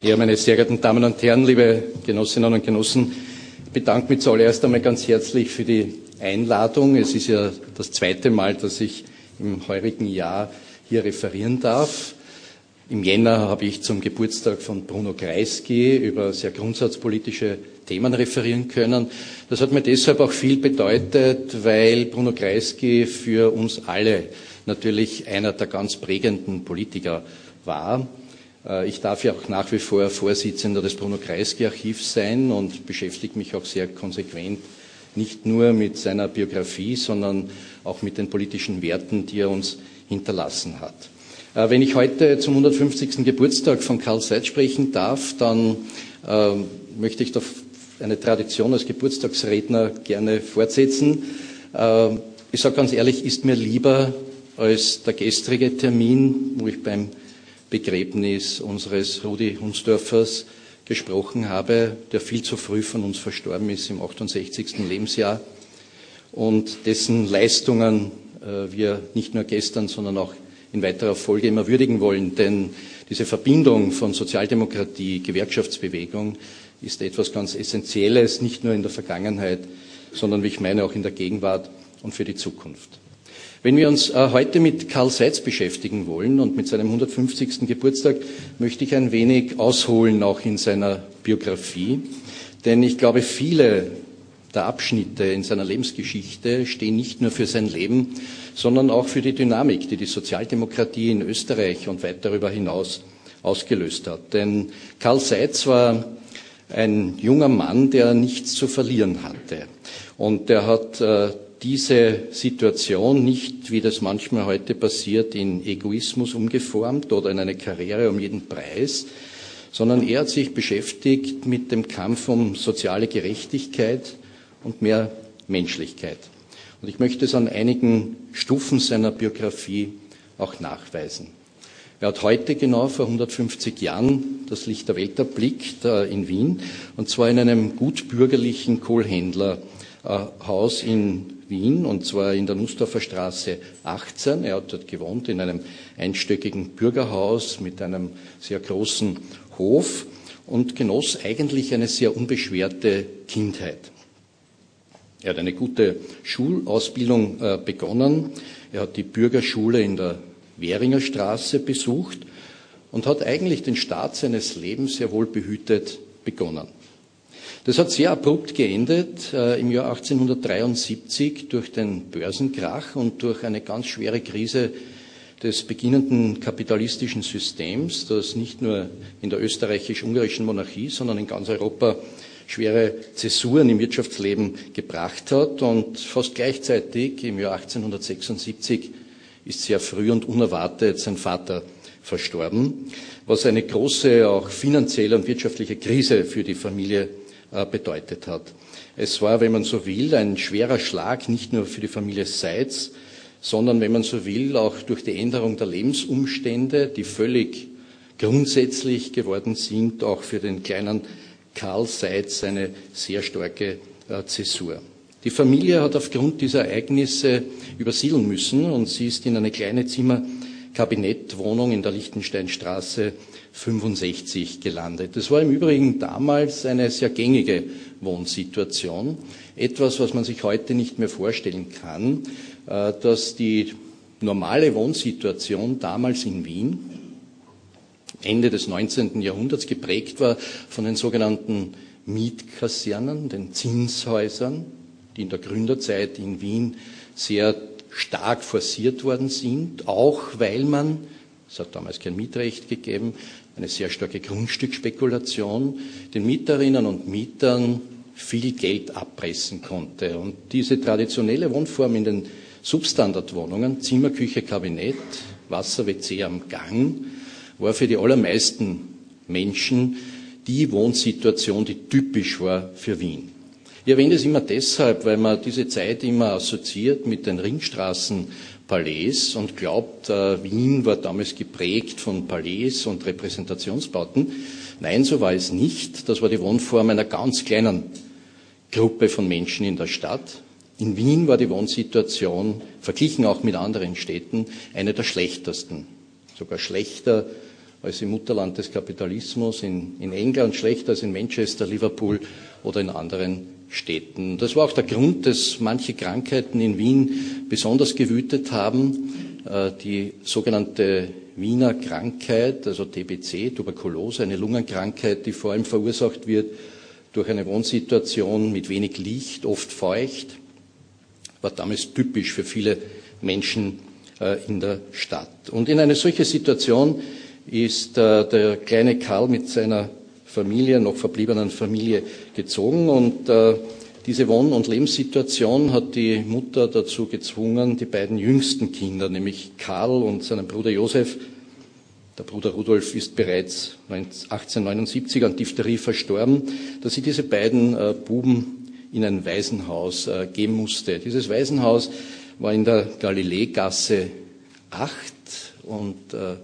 Ja, meine sehr geehrten Damen und Herren, liebe Genossinnen und Genossen, ich bedanke mich zuallererst einmal ganz herzlich für die Einladung. Es ist ja das zweite Mal, dass ich im heurigen Jahr hier referieren darf. Im Jänner habe ich zum Geburtstag von Bruno Kreisky über sehr grundsatzpolitische Themen referieren können. Das hat mir deshalb auch viel bedeutet, weil Bruno Kreisky für uns alle natürlich einer der ganz prägenden Politiker war. Äh, ich darf ja auch nach wie vor Vorsitzender des Bruno Kreisky Archivs sein und beschäftige mich auch sehr konsequent nicht nur mit seiner Biografie, sondern auch mit den politischen Werten, die er uns hinterlassen hat. Äh, wenn ich heute zum 150. Geburtstag von Karl Seitz sprechen darf, dann äh, möchte ich doch eine Tradition als Geburtstagsredner gerne fortsetzen. Äh, ich sage ganz ehrlich, ist mir lieber als der gestrige Termin, wo ich beim Begräbnis unseres Rudi Hunsdörfers gesprochen habe, der viel zu früh von uns verstorben ist im 68. Lebensjahr und dessen Leistungen äh, wir nicht nur gestern, sondern auch in weiterer Folge immer würdigen wollen. Denn diese Verbindung von Sozialdemokratie, Gewerkschaftsbewegung ist etwas ganz Essentielles, nicht nur in der Vergangenheit, sondern wie ich meine auch in der Gegenwart und für die Zukunft. Wenn wir uns äh, heute mit Karl Seitz beschäftigen wollen und mit seinem 150. Geburtstag, möchte ich ein wenig ausholen, auch in seiner Biografie. Denn ich glaube, viele der Abschnitte in seiner Lebensgeschichte stehen nicht nur für sein Leben, sondern auch für die Dynamik, die die Sozialdemokratie in Österreich und weit darüber hinaus ausgelöst hat. Denn Karl Seitz war ein junger Mann, der nichts zu verlieren hatte. Und er hat äh, diese Situation nicht, wie das manchmal heute passiert, in Egoismus umgeformt oder in eine Karriere um jeden Preis, sondern er hat sich beschäftigt mit dem Kampf um soziale Gerechtigkeit und mehr Menschlichkeit. Und ich möchte es an einigen Stufen seiner Biografie auch nachweisen. Er hat heute genau vor 150 Jahren das Licht der Welt erblickt äh, in Wien, und zwar in einem gutbürgerlichen Kohlhändlerhaus in Wien, und zwar in der Nussdorfer Straße 18. Er hat dort gewohnt, in einem einstöckigen Bürgerhaus mit einem sehr großen Hof und genoss eigentlich eine sehr unbeschwerte Kindheit. Er hat eine gute Schulausbildung äh, begonnen. Er hat die Bürgerschule in der Währinger Straße besucht und hat eigentlich den Start seines Lebens sehr wohl behütet begonnen. Das hat sehr abrupt geendet äh, im Jahr 1873 durch den Börsenkrach und durch eine ganz schwere Krise des beginnenden kapitalistischen Systems, das nicht nur in der österreichisch-ungarischen Monarchie, sondern in ganz Europa schwere Zäsuren im Wirtschaftsleben gebracht hat. Und fast gleichzeitig im Jahr 1876 ist sehr früh und unerwartet sein Vater verstorben, was eine große auch finanzielle und wirtschaftliche Krise für die Familie bedeutet hat. Es war, wenn man so will, ein schwerer Schlag nicht nur für die Familie Seitz, sondern, wenn man so will, auch durch die Änderung der Lebensumstände, die völlig grundsätzlich geworden sind, auch für den kleinen Karl Seitz eine sehr starke äh, Zäsur. Die Familie hat aufgrund dieser Ereignisse übersiedeln müssen und sie ist in eine kleine Zimmerkabinettwohnung in der Lichtensteinstraße 65 gelandet. Das war im Übrigen damals eine sehr gängige Wohnsituation. Etwas, was man sich heute nicht mehr vorstellen kann, äh, dass die normale Wohnsituation damals in Wien Ende des 19. Jahrhunderts geprägt war von den sogenannten Mietkasernen, den Zinshäusern, die in der Gründerzeit in Wien sehr stark forciert worden sind, auch weil man, es hat damals kein Mietrecht gegeben, eine sehr starke Grundstückspekulation, den Mieterinnen und Mietern viel Geld abpressen konnte. Und diese traditionelle Wohnform in den Substandardwohnungen, Zimmer, Küche, Kabinett, Wasser, WC am Gang, war für die allermeisten Menschen die Wohnsituation, die typisch war für Wien. Ich erwähne das immer deshalb, weil man diese Zeit immer assoziiert mit den Ringstraßen Palais und glaubt, äh, Wien war damals geprägt von Palais und Repräsentationsbauten. Nein, so war es nicht. Das war die Wohnform einer ganz kleinen Gruppe von Menschen in der Stadt. In Wien war die Wohnsituation, verglichen auch mit anderen Städten, eine der schlechtesten. Sogar schlechter als im Mutterland des Kapitalismus, in, in England schlechter als in Manchester, Liverpool oder in anderen Städten. Das war auch der Grund, dass manche Krankheiten in Wien besonders gewütet haben. Äh, die sogenannte Wiener Krankheit, also TBC, Tuberkulose, eine Lungenkrankheit, die vor allem verursacht wird durch eine Wohnsituation mit wenig Licht, oft feucht, war damals typisch für viele Menschen äh, in der Stadt. Und in eine solche Situation ist äh, der kleine Karl mit seiner Familie, noch verbliebenen Familie gezogen und äh, diese Wohn- und Lebenssituation hat die Mutter dazu gezwungen, die beiden jüngsten Kinder, nämlich Karl und seinen Bruder Josef, der Bruder Rudolf ist bereits 1879 an Diphtherie verstorben, dass sie diese beiden äh, Buben in ein Waisenhaus äh, geben musste. Dieses Waisenhaus war in der Galileegasse 8 und äh,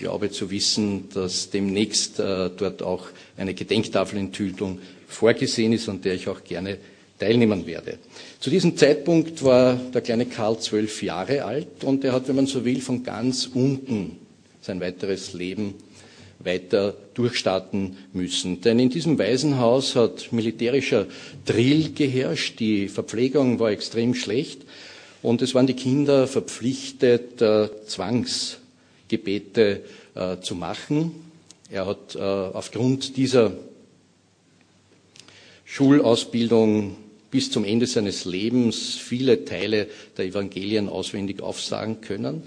glaube zu wissen, dass demnächst dort auch eine Gedenktafelenthüllung vorgesehen ist, an der ich auch gerne teilnehmen werde. Zu diesem Zeitpunkt war der kleine Karl zwölf Jahre alt und er hat, wenn man so will, von ganz unten sein weiteres Leben weiter durchstarten müssen. Denn in diesem Waisenhaus hat militärischer Drill geherrscht, die Verpflegung war extrem schlecht und es waren die Kinder verpflichtet, äh, Zwangsgebete äh, zu machen. Er hat äh, aufgrund dieser Schulausbildung bis zum Ende seines Lebens viele Teile der Evangelien auswendig aufsagen können,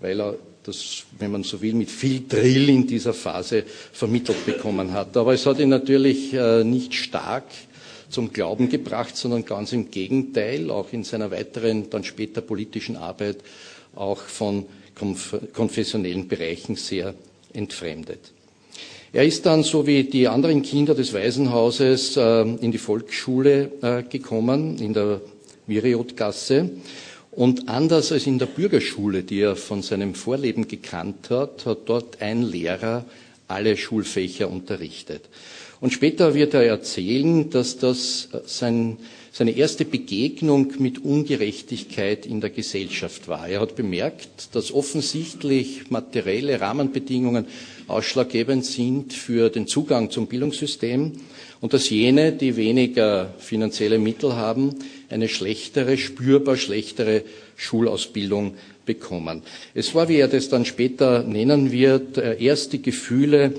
weil er das, wenn man so will, mit viel Drill in dieser Phase vermittelt bekommen hat. Aber es hat ihn natürlich äh, nicht stark zum Glauben gebracht, sondern ganz im Gegenteil, auch in seiner weiteren, dann später politischen Arbeit, auch von konfessionellen Bereichen sehr entfremdet. Er ist dann, so wie die anderen Kinder des Waisenhauses, äh, in die Volksschule äh, gekommen, in der Miriotgasse. Und anders als in der Bürgerschule, die er von seinem Vorleben gekannt hat, hat dort ein Lehrer alle Schulfächer unterrichtet. Und später wird er erzählen, dass das äh, sein, seine erste Begegnung mit Ungerechtigkeit in der Gesellschaft war. Er hat bemerkt, dass offensichtlich materielle Rahmenbedingungen ausschlaggebend sind für den Zugang zum Bildungssystem und dass jene, die weniger finanzielle Mittel haben, eine schlechtere, spürbar schlechtere Schulausbildung bekommen. Es war, wie er das dann später nennen wird, äh, erste Gefühle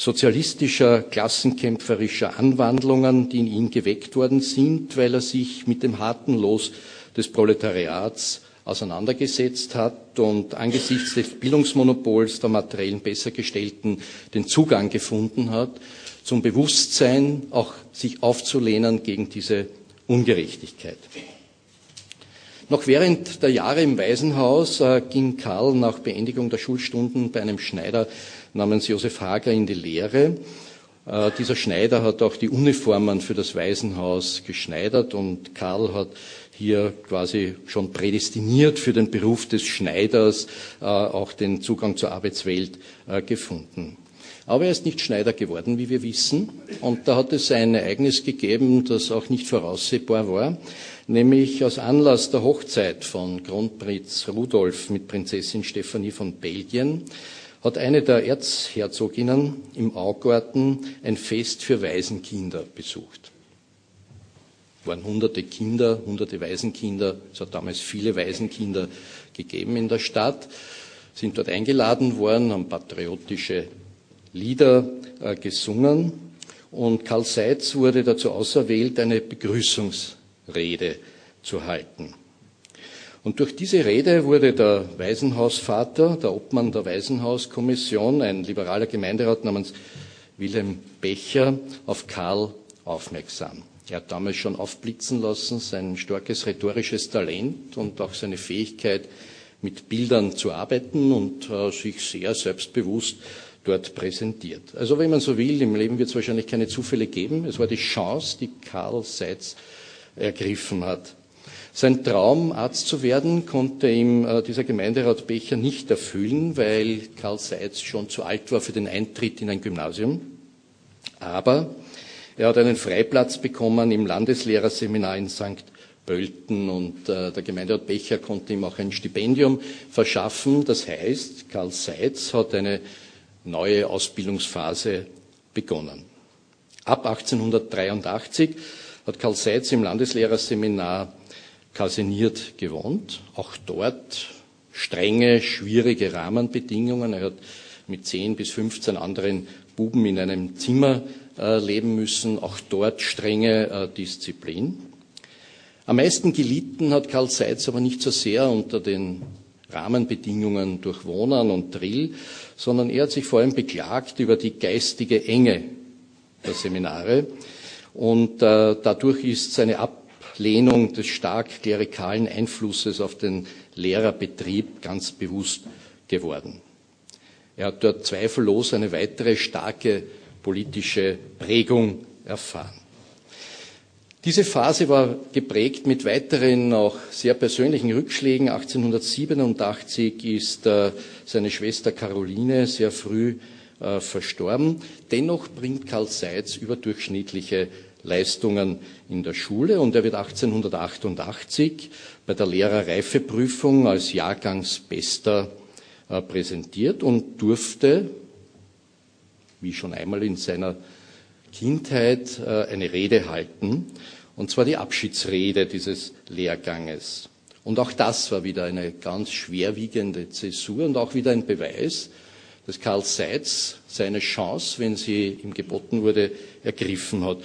sozialistischer, klassenkämpferischer Anwandlungen, die in ihm geweckt worden sind, weil er sich mit dem harten Los des Proletariats auseinandergesetzt hat und angesichts des Bildungsmonopols der materiellen Bessergestellten den Zugang gefunden hat, zum Bewusstsein auch sich aufzulehnen gegen diese Ungerechtigkeit. Noch während der Jahre im Waisenhaus äh, ging Karl nach Beendigung der Schulstunden bei einem Schneider namens Josef Hager in die Lehre. Äh, dieser Schneider hat auch die Uniformen für das Waisenhaus geschneidert und Karl hat hier quasi schon prädestiniert für den Beruf des Schneiders äh, auch den Zugang zur Arbeitswelt gefunden. Aber er ist nicht Schneider geworden, wie wir wissen. Und da hat es ein Ereignis gegeben, das auch nicht voraussehbar war, nämlich aus Anlass der Hochzeit von Kronprinz Rudolf mit Prinzessin Stephanie von Belgien hat eine der Erzherzoginnen im Augarten ein Fest für Waisenkinder besucht waren hunderte Kinder, hunderte Waisenkinder. Es hat damals viele Waisenkinder gegeben in der Stadt, sind dort eingeladen worden, haben patriotische Lieder äh, gesungen. Und Karl Seitz wurde dazu auserwählt, eine Begrüßungsrede zu halten. Und durch diese Rede wurde der Waisenhausvater, der Obmann der Waisenhauskommission, ein liberaler Gemeinderat namens Wilhelm Becher, auf Karl aufmerksam. Er hat damals schon aufblitzen lassen sein starkes rhetorisches Talent und auch seine Fähigkeit, mit Bildern zu arbeiten und äh, sich sehr selbstbewusst dort präsentiert. Also wenn man so will, im Leben wird es wahrscheinlich keine Zufälle geben. Es war die Chance, die Karl Seitz ergriffen hat. Sein Traum, Arzt zu werden, konnte ihm äh, dieser Gemeinderat Becher nicht erfüllen, weil Karl Seitz schon zu alt war für den Eintritt in ein Gymnasium. Aber er hat einen Freiplatz bekommen im Landeslehrerseminar in St. Pölten und der Gemeinderat Becher konnte ihm auch ein Stipendium verschaffen. Das heißt, Karl Seitz hat eine neue Ausbildungsphase begonnen. Ab 1883 hat Karl Seitz im Landeslehrerseminar Kaseniert gewohnt. Auch dort strenge, schwierige Rahmenbedingungen. Er hat mit 10 bis 15 anderen Buben in einem Zimmer äh, leben müssen. Auch dort strenge äh, Disziplin. Am meisten gelitten hat Karl Seitz aber nicht so sehr unter den Rahmenbedingungen durch Wohnern und Drill, sondern er hat sich vor allem beklagt über die geistige Enge der Seminare. Und äh, dadurch ist seine Ablehnung des stark klerikalen Einflusses auf den Lehrerbetrieb ganz bewusst geworden. Er hat dort zweifellos eine weitere starke politische Prägung erfahren. Diese Phase war geprägt mit weiteren auch sehr persönlichen Rückschlägen. 1887 ist äh, seine Schwester Caroline sehr früh äh, verstorben. Dennoch bringt Karl Seitz überdurchschnittliche Leistungen in der Schule und er wird 1888 bei der Lehrerreifeprüfung als Jahrgangsbester äh, präsentiert und durfte, wie schon einmal in seiner Kindheit, äh, eine Rede halten, und zwar die Abschiedsrede dieses Lehrganges. Und auch das war wieder eine ganz schwerwiegende Zäsur und auch wieder ein Beweis, dass Karl Seitz seine Chance, wenn sie ihm geboten wurde, ergriffen hat.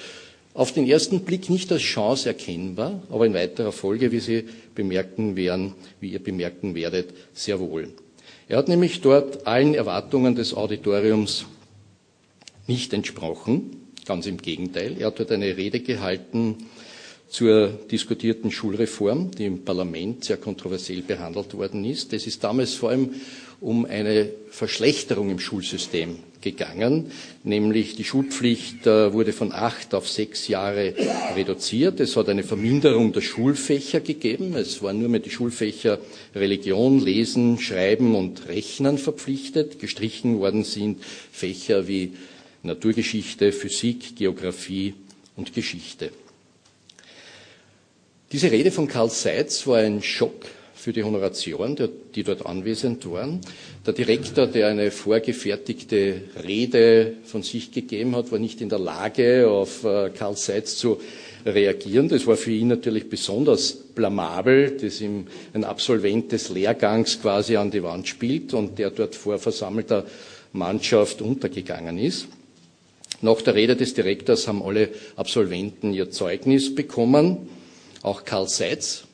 Auf den ersten Blick nicht als Chance erkennbar, aber in weiterer Folge, wie Sie bemerken werden, wie ihr bemerken werdet, sehr wohl. Er hat nämlich dort allen Erwartungen des Auditoriums nicht entsprochen, ganz im Gegenteil. Er hat dort eine Rede gehalten zur diskutierten Schulreform, die im Parlament sehr kontroversiell behandelt worden ist. Es ist damals vor allem um eine Verschlechterung im Schulsystem gegangen, nämlich die Schulpflicht äh, wurde von acht auf sechs Jahre reduziert. Es hat eine Verminderung der Schulfächer gegeben. Es waren nur mehr die Schulfächer Religion, Lesen, Schreiben und Rechnen verpflichtet. Gestrichen worden sind Fächer wie Naturgeschichte, Physik, Geographie und Geschichte. Diese Rede von Karl Seitz war ein Schock für die Honoratioren, die dort anwesend waren. Der Direktor, der eine vorgefertigte Rede von sich gegeben hat, war nicht in der Lage, auf äh, Karl Seitz zu reagieren. Das war für ihn natürlich besonders blamabel, dass ihm ein Absolvent des Lehrgangs quasi an die Wand spielt und der dort vor versammelter Mannschaft untergegangen ist. Nach der Rede des Direktors haben alle Absolventen ihr Zeugnis bekommen, auch Karl Seitz,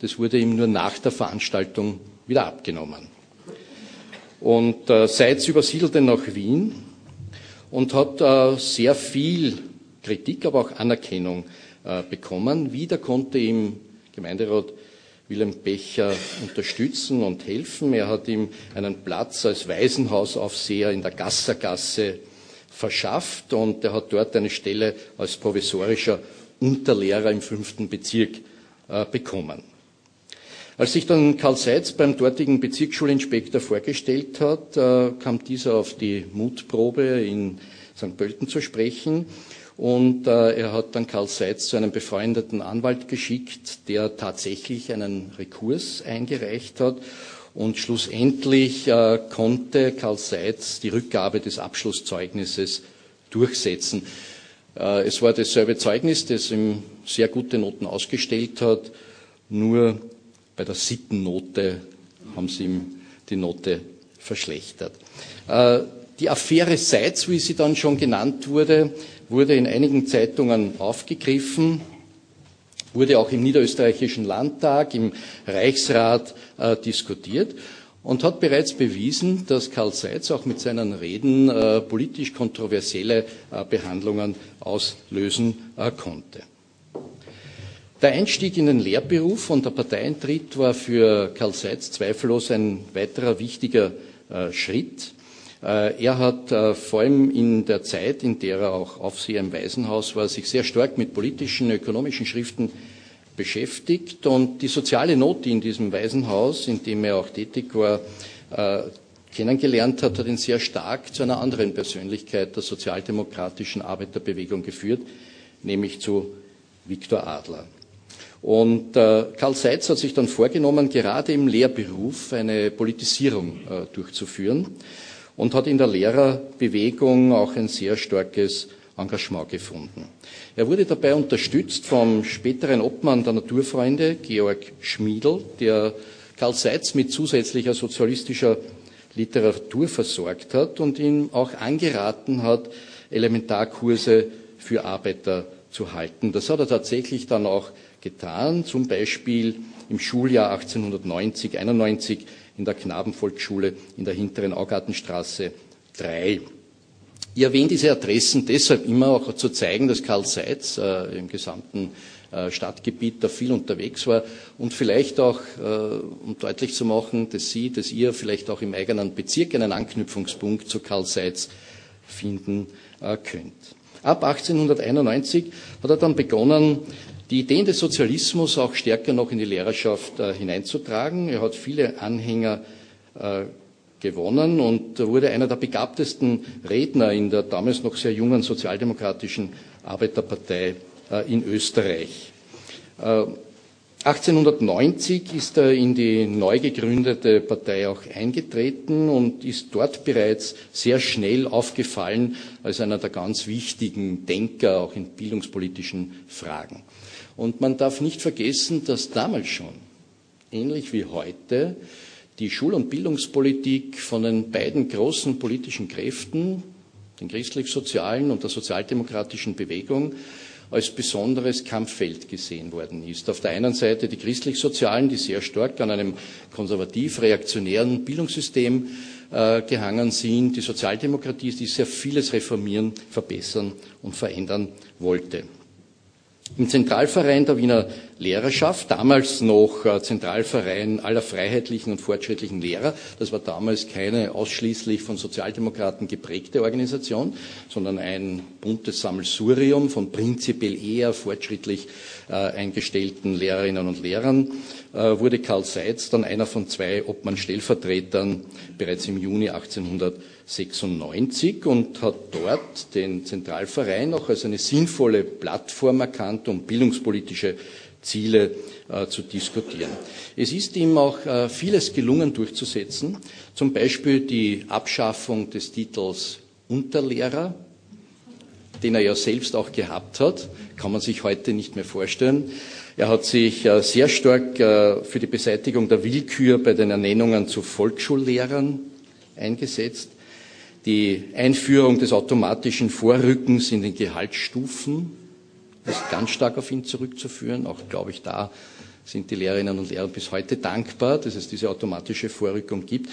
das wurde ihm nur nach der Veranstaltung wieder abgenommen. Und äh, Seitz übersiedelte nach Wien und hat äh, sehr viel Kritik, aber auch Anerkennung äh, bekommen. Wieder konnte ihm Gemeinderat Wilhelm Becher unterstützen und helfen. Er hat ihm einen Platz als Waisenhausaufseher in der Gassergasse verschafft und er hat dort eine Stelle als provisorischer Unterlehrer im fünften Bezirk äh, bekommen. Als sich dann Karl Seitz beim dortigen Bezirksschulinspektor vorgestellt hat, äh, kam dieser auf die Mutprobe in St. Pölten zu sprechen. Und äh, er hat dann Karl Seitz zu einem befreundeten Anwalt geschickt, der tatsächlich einen Rekurs eingereicht hat. Und schlussendlich äh, konnte Karl Seitz die Rückgabe des Abschlusszeugnisses durchsetzen. Äh, es war dasselbe Zeugnis, das ihm sehr gute Noten ausgestellt hat, nur bei der Sittennote haben sie ihm die Note verschlechtert. Äh, die Affäre Seitz, wie sie dann schon genannt wurde, wurde in einigen Zeitungen aufgegriffen, wurde auch im niederösterreichischen Landtag, im Reichsrat äh, diskutiert und hat bereits bewiesen, dass Karl Seitz auch mit seinen Reden äh, politisch kontroversielle äh, Behandlungen auslösen äh, konnte. Der Einstieg in den Lehrberuf und der Parteientritt war für Karl Seitz zweifellos ein weiterer wichtiger äh, Schritt. Äh, er hat äh, vor allem in der Zeit, in der er auch Aufseher im Waisenhaus war, sich sehr stark mit politischen, ökonomischen Schriften beschäftigt und die soziale Not, die in diesem Waisenhaus, in dem er auch tätig war, äh, kennengelernt hat, hat ihn sehr stark zu einer anderen Persönlichkeit der sozialdemokratischen Arbeiterbewegung geführt, nämlich zu Viktor Adler. Und äh, Karl Seitz hat sich dann vorgenommen, gerade im Lehrberuf eine Politisierung äh, durchzuführen und hat in der Lehrerbewegung auch ein sehr starkes Engagement gefunden. Er wurde dabei unterstützt vom späteren Obmann der Naturfreunde, Georg Schmiedl, der Karl Seitz mit zusätzlicher sozialistischer Literatur versorgt hat und ihm auch angeraten hat, Elementarkurse für Arbeiter zu halten. Das hat er tatsächlich dann auch getan, zum Beispiel im Schuljahr 1890-91 in der Knabenvolksschule in der hinteren Augartenstraße 3. Ich erwähne diese Adressen deshalb immer auch zu zeigen, dass Karl Seitz äh, im gesamten äh, Stadtgebiet da viel unterwegs war und vielleicht auch, äh, um deutlich zu machen, dass Sie, dass ihr vielleicht auch im eigenen Bezirk einen Anknüpfungspunkt zu Karl Seitz finden äh, könnt. Ab 1891 hat er dann begonnen, die Ideen des Sozialismus auch stärker noch in die Lehrerschaft äh, hineinzutragen. Er hat viele Anhänger äh, gewonnen und wurde einer der begabtesten Redner in der damals noch sehr jungen sozialdemokratischen Arbeiterpartei äh, in Österreich. 1890 ist er in die neu gegründete Partei auch eingetreten und ist dort bereits sehr schnell aufgefallen als einer der ganz wichtigen Denker auch in bildungspolitischen Fragen. Und man darf nicht vergessen, dass damals schon, ähnlich wie heute, die Schul- und Bildungspolitik von den beiden großen politischen Kräften, den christlich-sozialen und der sozialdemokratischen Bewegung, als besonderes Kampffeld gesehen worden ist. Auf der einen Seite die christlich-sozialen, die sehr stark an einem konservativ-reaktionären Bildungssystem äh, gehangen sind, die Sozialdemokratie, die sehr vieles reformieren, verbessern und verändern wollte. Im Zentralverein der Wiener Lehrerschaft, damals noch äh, Zentralverein aller freiheitlichen und fortschrittlichen Lehrer, das war damals keine ausschließlich von Sozialdemokraten geprägte Organisation, sondern ein buntes Sammelsurium von prinzipiell eher fortschrittlich äh, eingestellten Lehrerinnen und Lehrern, äh, wurde Karl Seitz dann einer von zwei Obmann-Stellvertretern bereits im Juni 1800 96 und hat dort den Zentralverein auch als eine sinnvolle Plattform erkannt, um bildungspolitische Ziele äh, zu diskutieren. Es ist ihm auch äh, vieles gelungen durchzusetzen, zum Beispiel die Abschaffung des Titels Unterlehrer, den er ja selbst auch gehabt hat, kann man sich heute nicht mehr vorstellen. Er hat sich äh, sehr stark für die Beseitigung der Willkür bei den Ernennungen zu Volksschullehrern eingesetzt die Einführung des automatischen Vorrückens in den Gehaltsstufen ist ganz stark auf ihn zurückzuführen. Auch, glaube ich, da sind die Lehrerinnen und Lehrer bis heute dankbar, dass es diese automatische Vorrückung gibt.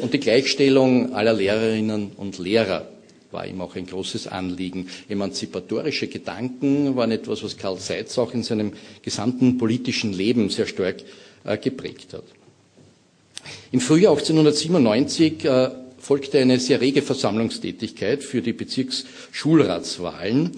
Und die Gleichstellung aller Lehrerinnen und Lehrer war ihm auch ein großes Anliegen. Emanzipatorische Gedanken waren etwas, was Karl Seitz auch in seinem gesamten politischen Leben sehr stark äh, geprägt hat. Im Frühjahr 1897 äh, folgte eine sehr rege Versammlungstätigkeit für die Bezirksschulratswahlen.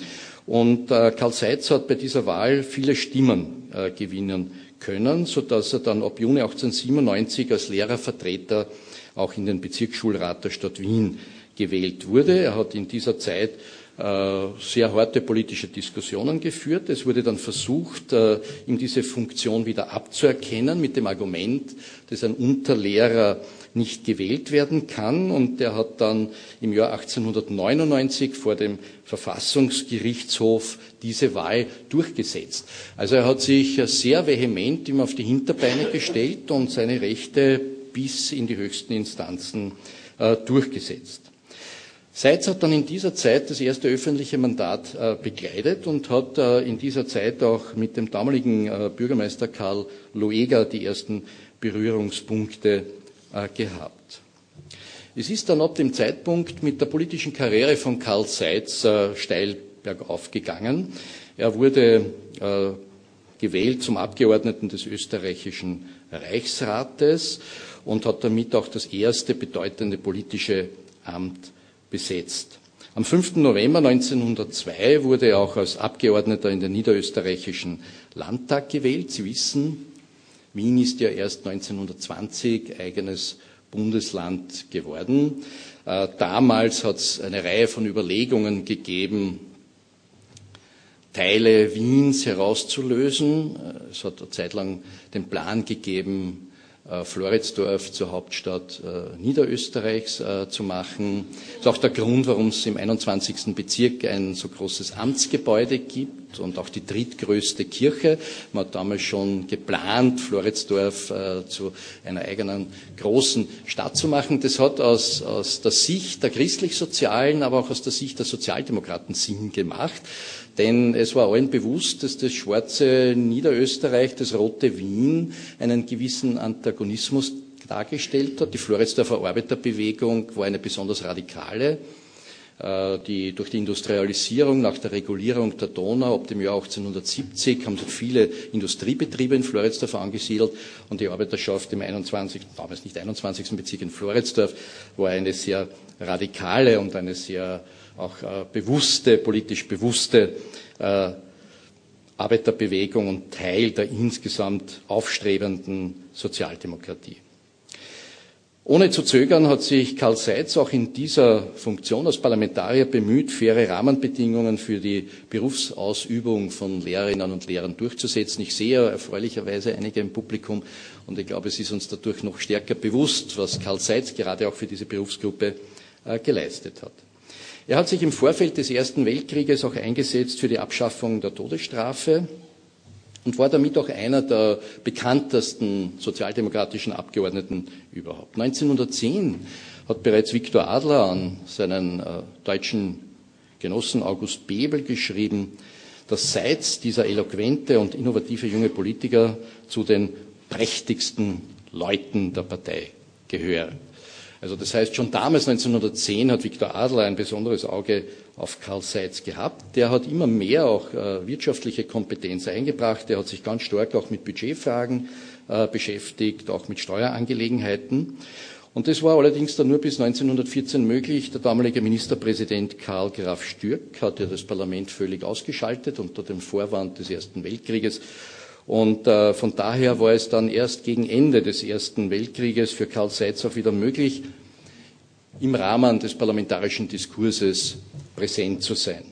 Und äh, Karl Seitz hat bei dieser Wahl viele Stimmen äh, gewinnen können, sodass er dann ab Juni 1897 als Lehrervertreter auch in den Bezirksschulrat der Stadt Wien gewählt wurde. Er hat in dieser Zeit äh, sehr harte politische Diskussionen geführt. Es wurde dann versucht, äh, ihm diese Funktion wieder abzuerkennen mit dem Argument, dass ein Unterlehrer nicht gewählt werden kann. Und er hat dann im Jahr 1899 vor dem Verfassungsgerichtshof diese Wahl durchgesetzt. Also er hat sich sehr vehement ihm auf die Hinterbeine gestellt und seine Rechte bis in die höchsten Instanzen äh, durchgesetzt. Seitz hat dann in dieser Zeit das erste öffentliche Mandat äh, bekleidet und hat äh, in dieser Zeit auch mit dem damaligen äh, Bürgermeister Karl Loeger die ersten Berührungspunkte gehabt. Es ist dann ab dem Zeitpunkt mit der politischen Karriere von Karl Seitz äh, steil bergauf gegangen. Er wurde äh, gewählt zum Abgeordneten des österreichischen Reichsrates und hat damit auch das erste bedeutende politische Amt besetzt. Am 5. November 1902 wurde er auch als Abgeordneter in den niederösterreichischen Landtag gewählt. Sie wissen, Wien ist ja erst 1920 eigenes Bundesland geworden. Äh, damals hat es eine Reihe von Überlegungen gegeben, Teile Wiens herauszulösen. Es hat eine Zeit lang den Plan gegeben, äh, Floridsdorf zur Hauptstadt äh, Niederösterreichs äh, zu machen. Das ist auch der Grund, warum es im 21. Bezirk ein so großes Amtsgebäude gibt und auch die drittgrößte Kirche. Man hat damals schon geplant, Floridsdorf zu einer eigenen großen Stadt zu machen. Das hat aus, aus der Sicht der christlich-sozialen, aber auch aus der Sicht der Sozialdemokraten Sinn gemacht. Denn es war allen bewusst, dass das schwarze Niederösterreich, das rote Wien, einen gewissen Antagonismus dargestellt hat. Die Floridsdorfer Arbeiterbewegung war eine besonders radikale, äh, die durch die Industrialisierung nach der Regulierung der Donau ab dem Jahr 1870 haben sich viele Industriebetriebe in Floridsdorf angesiedelt und die Arbeiterschaft im 21., damals nicht 21. Bezirk in Floridsdorf war eine sehr radikale und eine sehr auch äh, bewusste, politisch bewusste äh, Arbeiterbewegung und Teil der insgesamt aufstrebenden Sozialdemokratie. Ohne zu zögern hat sich Karl Seitz auch in dieser Funktion als Parlamentarier bemüht, faire Rahmenbedingungen für die Berufsausübung von Lehrerinnen und Lehrern durchzusetzen. Ich sehe erfreulicherweise einige im Publikum und ich glaube, es ist uns dadurch noch stärker bewusst, was Karl Seitz gerade auch für diese Berufsgruppe äh, geleistet hat. Er hat sich im Vorfeld des Ersten Weltkrieges auch eingesetzt für die Abschaffung der Todesstrafe und war damit auch einer der bekanntesten sozialdemokratischen Abgeordneten überhaupt. 1910 hat bereits Viktor Adler an seinen äh, deutschen Genossen August Bebel geschrieben, dass Seitz, dieser eloquente und innovative junge Politiker, zu den prächtigsten Leuten der Partei gehöre. Also das heißt, schon damals 1910 hat Viktor Adler ein besonderes Auge auf Karl Seitz gehabt. Der hat immer mehr auch äh, wirtschaftliche Kompetenz eingebracht. Der hat sich ganz stark auch mit Budgetfragen äh, beschäftigt, auch mit Steuerangelegenheiten. Und das war allerdings dann nur bis 1914 möglich. Der damalige Ministerpräsident Karl Graf Stürk hatte das Parlament völlig ausgeschaltet unter dem Vorwand des Ersten Weltkrieges. Und äh, von daher war es dann erst gegen Ende des Ersten Weltkrieges für Karl Seitz auch wieder möglich, im Rahmen des parlamentarischen Diskurses präsent zu sein.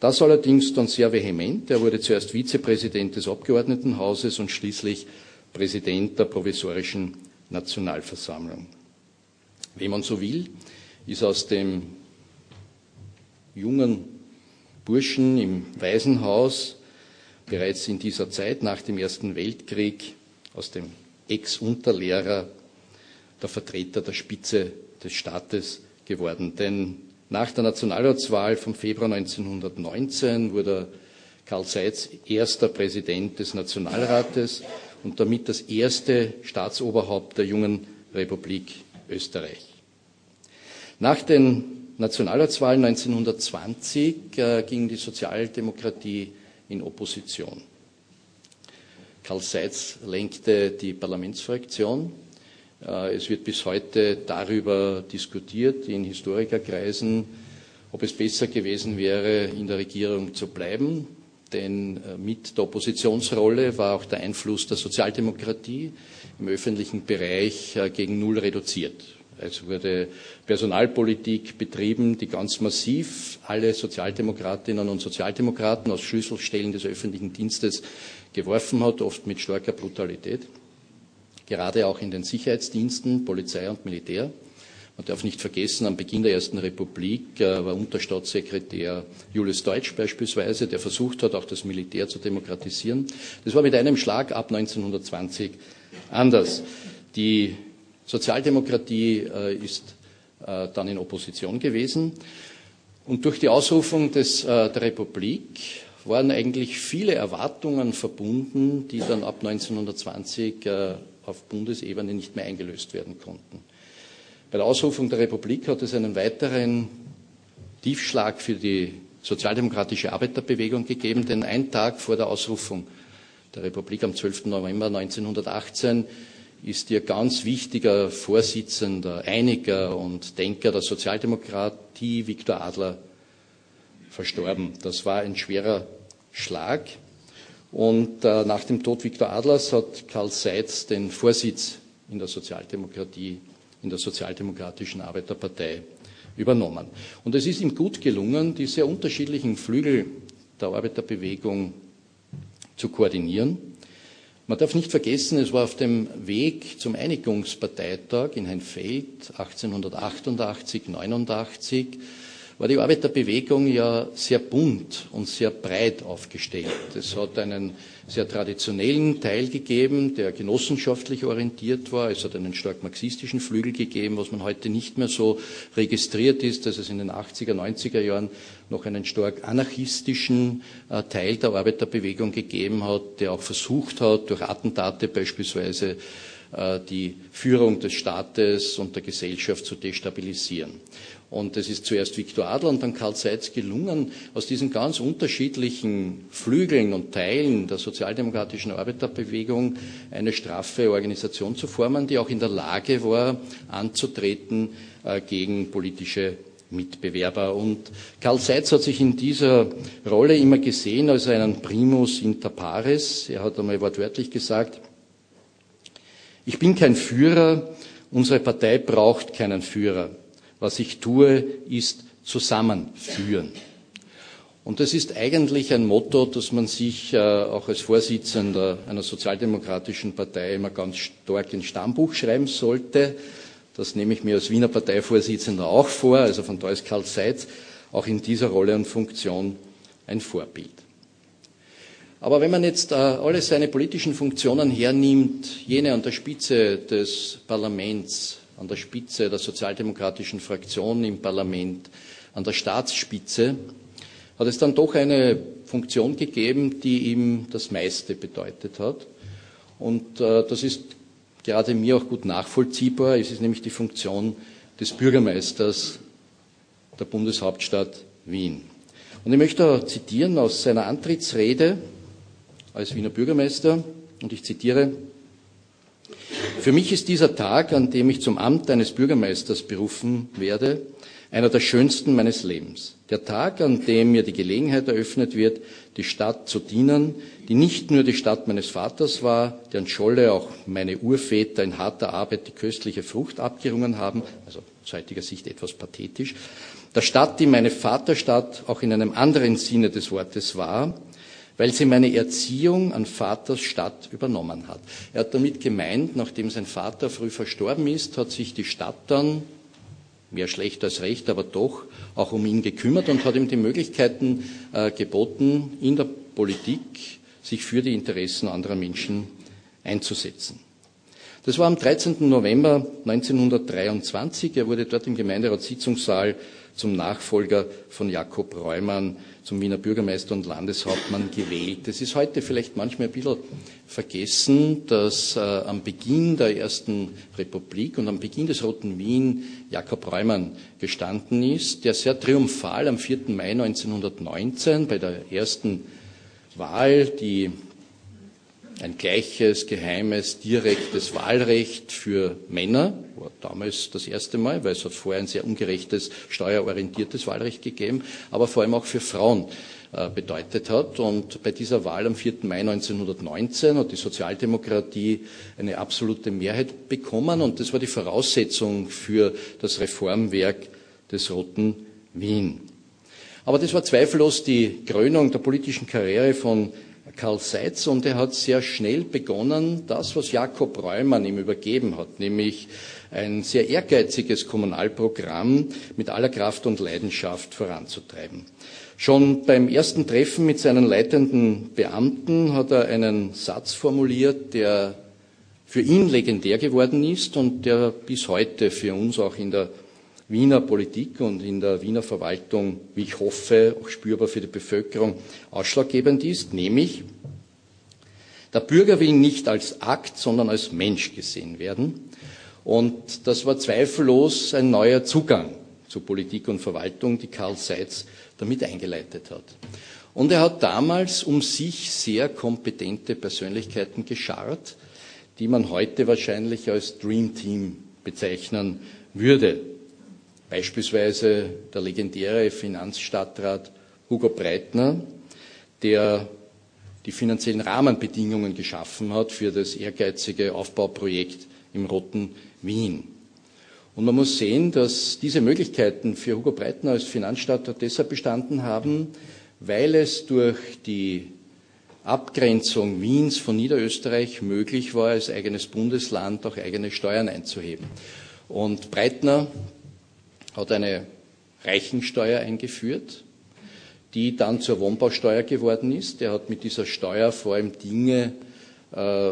Das allerdings dann sehr vehement. Er wurde zuerst Vizepräsident des Abgeordnetenhauses und schließlich Präsident der provisorischen Nationalversammlung. Wenn man so will, ist aus dem jungen Burschen im Waisenhaus bereits in dieser Zeit nach dem Ersten Weltkrieg aus dem Ex-Unterlehrer der Vertreter der Spitze des Staates geworden. Denn nach der Nationalratswahl vom Februar 1919 wurde Karl Seitz erster Präsident des Nationalrates und damit das erste Staatsoberhaupt der jungen Republik Österreich. Nach den Nationalratswahlen 1920 äh, ging die Sozialdemokratie in Opposition. Karl Seitz lenkte die Parlamentsfraktion. Äh, es wird bis heute darüber diskutiert in Historikerkreisen, ob es besser gewesen wäre, in der Regierung zu bleiben. Denn äh, mit der Oppositionsrolle war auch der Einfluss der Sozialdemokratie im öffentlichen Bereich äh, gegen Null reduziert. Es wurde Personalpolitik betrieben, die ganz massiv alle Sozialdemokratinnen und Sozialdemokraten aus Schlüsselstellen des öffentlichen Dienstes geworfen hat, oft mit starker Brutalität. Gerade auch in den Sicherheitsdiensten, Polizei und Militär. Man darf nicht vergessen, am Beginn der Ersten Republik äh, war Unterstaatssekretär Julius Deutsch beispielsweise, der versucht hat, auch das Militär zu demokratisieren. Das war mit einem Schlag ab 1920 anders. Die Sozialdemokratie äh, ist äh, dann in Opposition gewesen. Und durch die Ausrufung des, der Republik waren eigentlich viele Erwartungen verbunden, die dann ab 1920 äh, auf Bundesebene nicht mehr eingelöst werden konnten. Bei der Ausrufung der Republik hat es einen weiteren Tiefschlag für die sozialdemokratische Arbeiterbewegung gegeben, denn ein Tag vor der Ausrufung der Republik am 12. November 1918 ist ihr ganz wichtiger Vorsitzender, Einiger und Denker der Sozialdemokratie, Viktor Adler, verstorben. Das war ein schwerer Schlag. Und äh, nach dem Tod Viktor Adlers hat Karl Seitz den Vorsitz in der Sozialdemokratie, in der Sozialdemokratischen Arbeiterpartei übernommen. Und es ist ihm gut gelungen, die sehr unterschiedlichen Flügel der Arbeiterbewegung zu koordinieren. Man darf nicht vergessen, es war auf dem Weg zum Einigungsparteitag in Heinfeld 1888, 89 war die Arbeiterbewegung ja sehr bunt und sehr breit aufgestellt. Es hat einen sehr traditionellen Teil gegeben, der genossenschaftlich orientiert war. Es hat einen stark marxistischen Flügel gegeben, was man heute nicht mehr so registriert ist, dass es in den 80er, 90er Jahren noch einen stark anarchistischen äh, Teil der Arbeiterbewegung gegeben hat, der auch versucht hat, durch Attentate beispielsweise äh, die Führung des Staates und der Gesellschaft zu destabilisieren. Und es ist zuerst Viktor Adler und dann Karl Seitz gelungen, aus diesen ganz unterschiedlichen Flügeln und Teilen der sozialdemokratischen Arbeiterbewegung eine straffe Organisation zu formen, die auch in der Lage war, anzutreten äh, gegen politische Mitbewerber. Und Karl Seitz hat sich in dieser Rolle immer gesehen als einen Primus inter pares. Er hat einmal wortwörtlich gesagt, ich bin kein Führer, unsere Partei braucht keinen Führer. Was ich tue, ist zusammenführen. Und das ist eigentlich ein Motto, das man sich äh, auch als Vorsitzender einer sozialdemokratischen Partei immer ganz stark ins Stammbuch schreiben sollte. Das nehme ich mir als Wiener Parteivorsitzender auch vor. Also von da ist Karl Seitz auch in dieser Rolle und Funktion ein Vorbild. Aber wenn man jetzt äh, alle seine politischen Funktionen hernimmt, jene an der Spitze des Parlaments, an der Spitze der sozialdemokratischen Fraktion im Parlament, an der Staatsspitze, hat es dann doch eine Funktion gegeben, die ihm das meiste bedeutet hat. Und äh, das ist gerade mir auch gut nachvollziehbar. Es ist nämlich die Funktion des Bürgermeisters der Bundeshauptstadt Wien. Und ich möchte zitieren aus seiner Antrittsrede als Wiener Bürgermeister, und ich zitiere, für mich ist dieser Tag, an dem ich zum Amt eines Bürgermeisters berufen werde, einer der schönsten meines Lebens. Der Tag, an dem mir die Gelegenheit eröffnet wird, die Stadt zu dienen, die nicht nur die Stadt meines Vaters war, deren Scholle auch meine Urväter in harter Arbeit die köstliche Frucht abgerungen haben, also aus heutiger Sicht etwas pathetisch, der Stadt, die meine Vaterstadt auch in einem anderen Sinne des Wortes war, weil sie meine Erziehung an Vaters Stadt übernommen hat. Er hat damit gemeint, nachdem sein Vater früh verstorben ist, hat sich die Stadt dann, mehr schlecht als recht, aber doch, auch um ihn gekümmert und hat ihm die Möglichkeiten äh, geboten, in der Politik sich für die Interessen anderer Menschen einzusetzen. Das war am 13. November 1923. Er wurde dort im Gemeinderatssitzungssaal zum Nachfolger von Jakob Reumann zum Wiener Bürgermeister und Landeshauptmann gewählt. Es ist heute vielleicht manchmal ein bisschen vergessen, dass äh, am Beginn der Ersten Republik und am Beginn des Roten Wien Jakob Reumann gestanden ist, der sehr triumphal am 4. Mai 1919 bei der ersten Wahl, die ein gleiches, geheimes, direktes Wahlrecht für Männer, war damals das erste Mal, weil es hat vorher ein sehr ungerechtes, steuerorientiertes Wahlrecht gegeben, aber vor allem auch für Frauen äh, bedeutet hat. Und bei dieser Wahl am 4. Mai 1919 hat die Sozialdemokratie eine absolute Mehrheit bekommen und das war die Voraussetzung für das Reformwerk des Roten Wien. Aber das war zweifellos die Krönung der politischen Karriere von Karl Seitz und er hat sehr schnell begonnen, das, was Jakob Reumann ihm übergeben hat, nämlich ein sehr ehrgeiziges Kommunalprogramm mit aller Kraft und Leidenschaft voranzutreiben. Schon beim ersten Treffen mit seinen leitenden Beamten hat er einen Satz formuliert, der für ihn legendär geworden ist und der bis heute für uns auch in der Wiener Politik und in der Wiener Verwaltung, wie ich hoffe, auch spürbar für die Bevölkerung ausschlaggebend ist, nämlich der Bürger will nicht als Akt, sondern als Mensch gesehen werden. Und das war zweifellos ein neuer Zugang zu Politik und Verwaltung, die Karl Seitz damit eingeleitet hat. Und er hat damals um sich sehr kompetente Persönlichkeiten geschart, die man heute wahrscheinlich als Dream Team bezeichnen würde. Beispielsweise der legendäre Finanzstadtrat Hugo Breitner, der die finanziellen Rahmenbedingungen geschaffen hat für das ehrgeizige Aufbauprojekt im Roten Wien. Und man muss sehen, dass diese Möglichkeiten für Hugo Breitner als Finanzstadtrat deshalb bestanden haben, weil es durch die Abgrenzung Wiens von Niederösterreich möglich war, als eigenes Bundesland auch eigene Steuern einzuheben. Und Breitner hat eine Reichensteuer eingeführt, die dann zur Wohnbausteuer geworden ist. Er hat mit dieser Steuer vor allem Dinge äh,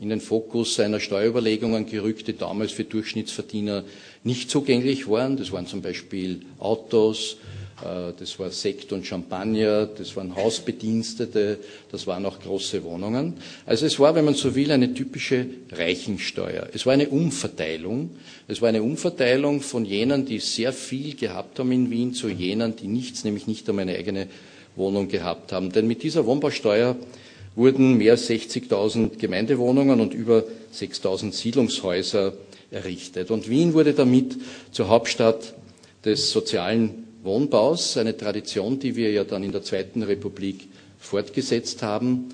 in den Fokus seiner Steuerüberlegungen gerückt, die damals für Durchschnittsverdiener nicht zugänglich waren. Das waren zum Beispiel Autos, das war Sekt und Champagner, das waren Hausbedienstete, das waren auch große Wohnungen. Also es war, wenn man so will, eine typische Reichensteuer. Es war eine Umverteilung. Es war eine Umverteilung von jenen, die sehr viel gehabt haben in Wien, zu jenen, die nichts, nämlich nicht einmal eine eigene Wohnung gehabt haben. Denn mit dieser Wohnbausteuer wurden mehr als 60.000 Gemeindewohnungen und über 6.000 Siedlungshäuser errichtet. Und Wien wurde damit zur Hauptstadt des sozialen Wohnbaus, eine Tradition, die wir ja dann in der Zweiten Republik fortgesetzt haben.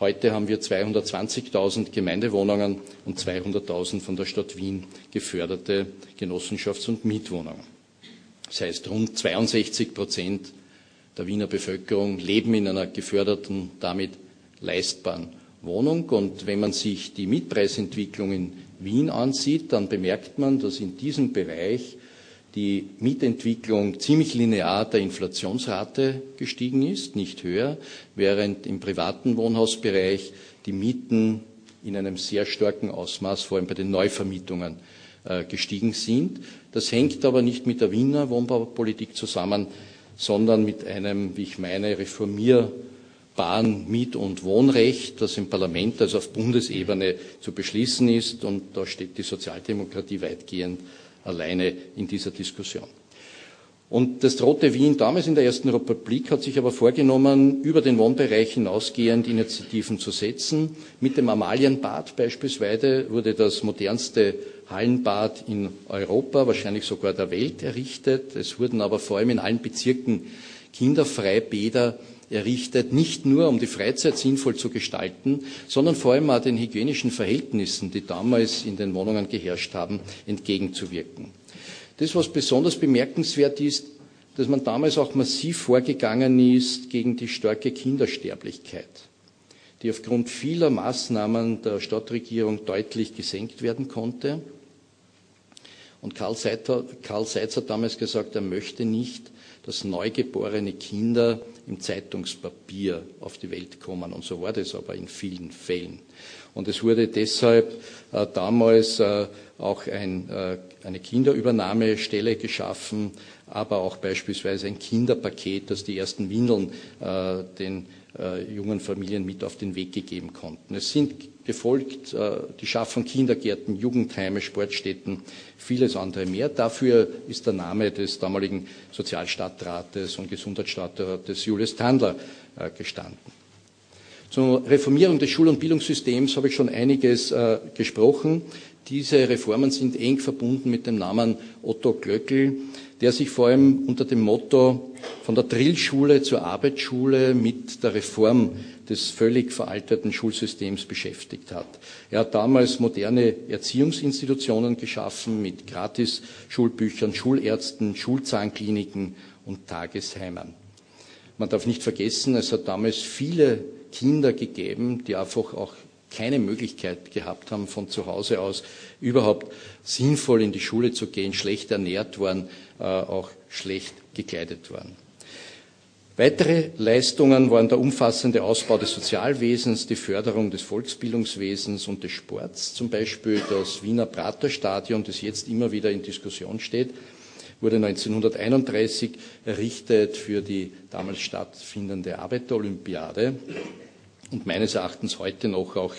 Heute haben wir 220.000 Gemeindewohnungen und 200.000 von der Stadt Wien geförderte Genossenschafts- und Mietwohnungen. Das heißt, rund 62 Prozent der Wiener Bevölkerung leben in einer geförderten, damit leistbaren Wohnung. Und wenn man sich die Mietpreisentwicklung in Wien ansieht, dann bemerkt man, dass in diesem Bereich die Mietentwicklung ziemlich linear der Inflationsrate gestiegen ist, nicht höher, während im privaten Wohnhausbereich die Mieten in einem sehr starken Ausmaß, vor allem bei den Neuvermietungen, äh, gestiegen sind. Das hängt aber nicht mit der Wiener Wohnbaupolitik zusammen, sondern mit einem, wie ich meine, reformierbaren Miet- und Wohnrecht, das im Parlament, also auf Bundesebene zu beschließen ist. Und da steht die Sozialdemokratie weitgehend alleine in dieser Diskussion. Und das Rote Wien damals in der Ersten Republik hat sich aber vorgenommen, über den Wohnbereich hinausgehend Initiativen zu setzen. Mit dem Amalienbad beispielsweise wurde das modernste Hallenbad in Europa, wahrscheinlich sogar der Welt, errichtet. Es wurden aber vor allem in allen Bezirken Kinderfreibäder errichtet, nicht nur um die Freizeit sinnvoll zu gestalten, sondern vor allem auch den hygienischen Verhältnissen, die damals in den Wohnungen geherrscht haben, entgegenzuwirken. Das, was besonders bemerkenswert ist, dass man damals auch massiv vorgegangen ist gegen die starke Kindersterblichkeit, die aufgrund vieler Maßnahmen der Stadtregierung deutlich gesenkt werden konnte. Und Karl Seitz hat damals gesagt, er möchte nicht, dass neugeborene Kinder im Zeitungspapier auf die Welt kommen. Und so war das aber in vielen Fällen. Und es wurde deshalb äh, damals äh, auch ein, äh, eine Kinderübernahmestelle geschaffen, aber auch beispielsweise ein Kinderpaket, das die ersten Windeln äh, den äh, jungen Familien mit auf den Weg gegeben konnten. Es sind gefolgt äh, die Schaffung Kindergärten, Jugendheime, Sportstätten, vieles andere mehr. Dafür ist der Name des damaligen Sozialstadtrates und Gesundheitsstadtrates Julius Tandler äh, gestanden. Zur Reformierung des Schul- und Bildungssystems habe ich schon einiges äh, gesprochen. Diese Reformen sind eng verbunden mit dem Namen Otto Glöckl, der sich vor allem unter dem Motto von der Drillschule zur Arbeitsschule mit der Reform des völlig veralteten Schulsystems beschäftigt hat. Er hat damals moderne Erziehungsinstitutionen geschaffen mit Gratis-Schulbüchern, Schulärzten, Schulzahnkliniken und Tagesheimen. Man darf nicht vergessen, es hat damals viele Kinder gegeben, die einfach auch keine Möglichkeit gehabt haben, von zu Hause aus überhaupt sinnvoll in die Schule zu gehen, schlecht ernährt waren, äh, auch schlecht gekleidet waren. Weitere Leistungen waren der umfassende Ausbau des Sozialwesens, die Förderung des Volksbildungswesens und des Sports, zum Beispiel das Wiener Praterstadion, das jetzt immer wieder in Diskussion steht, wurde 1931 errichtet für die damals stattfindende Arbeiterolympiade und meines Erachtens heute noch auch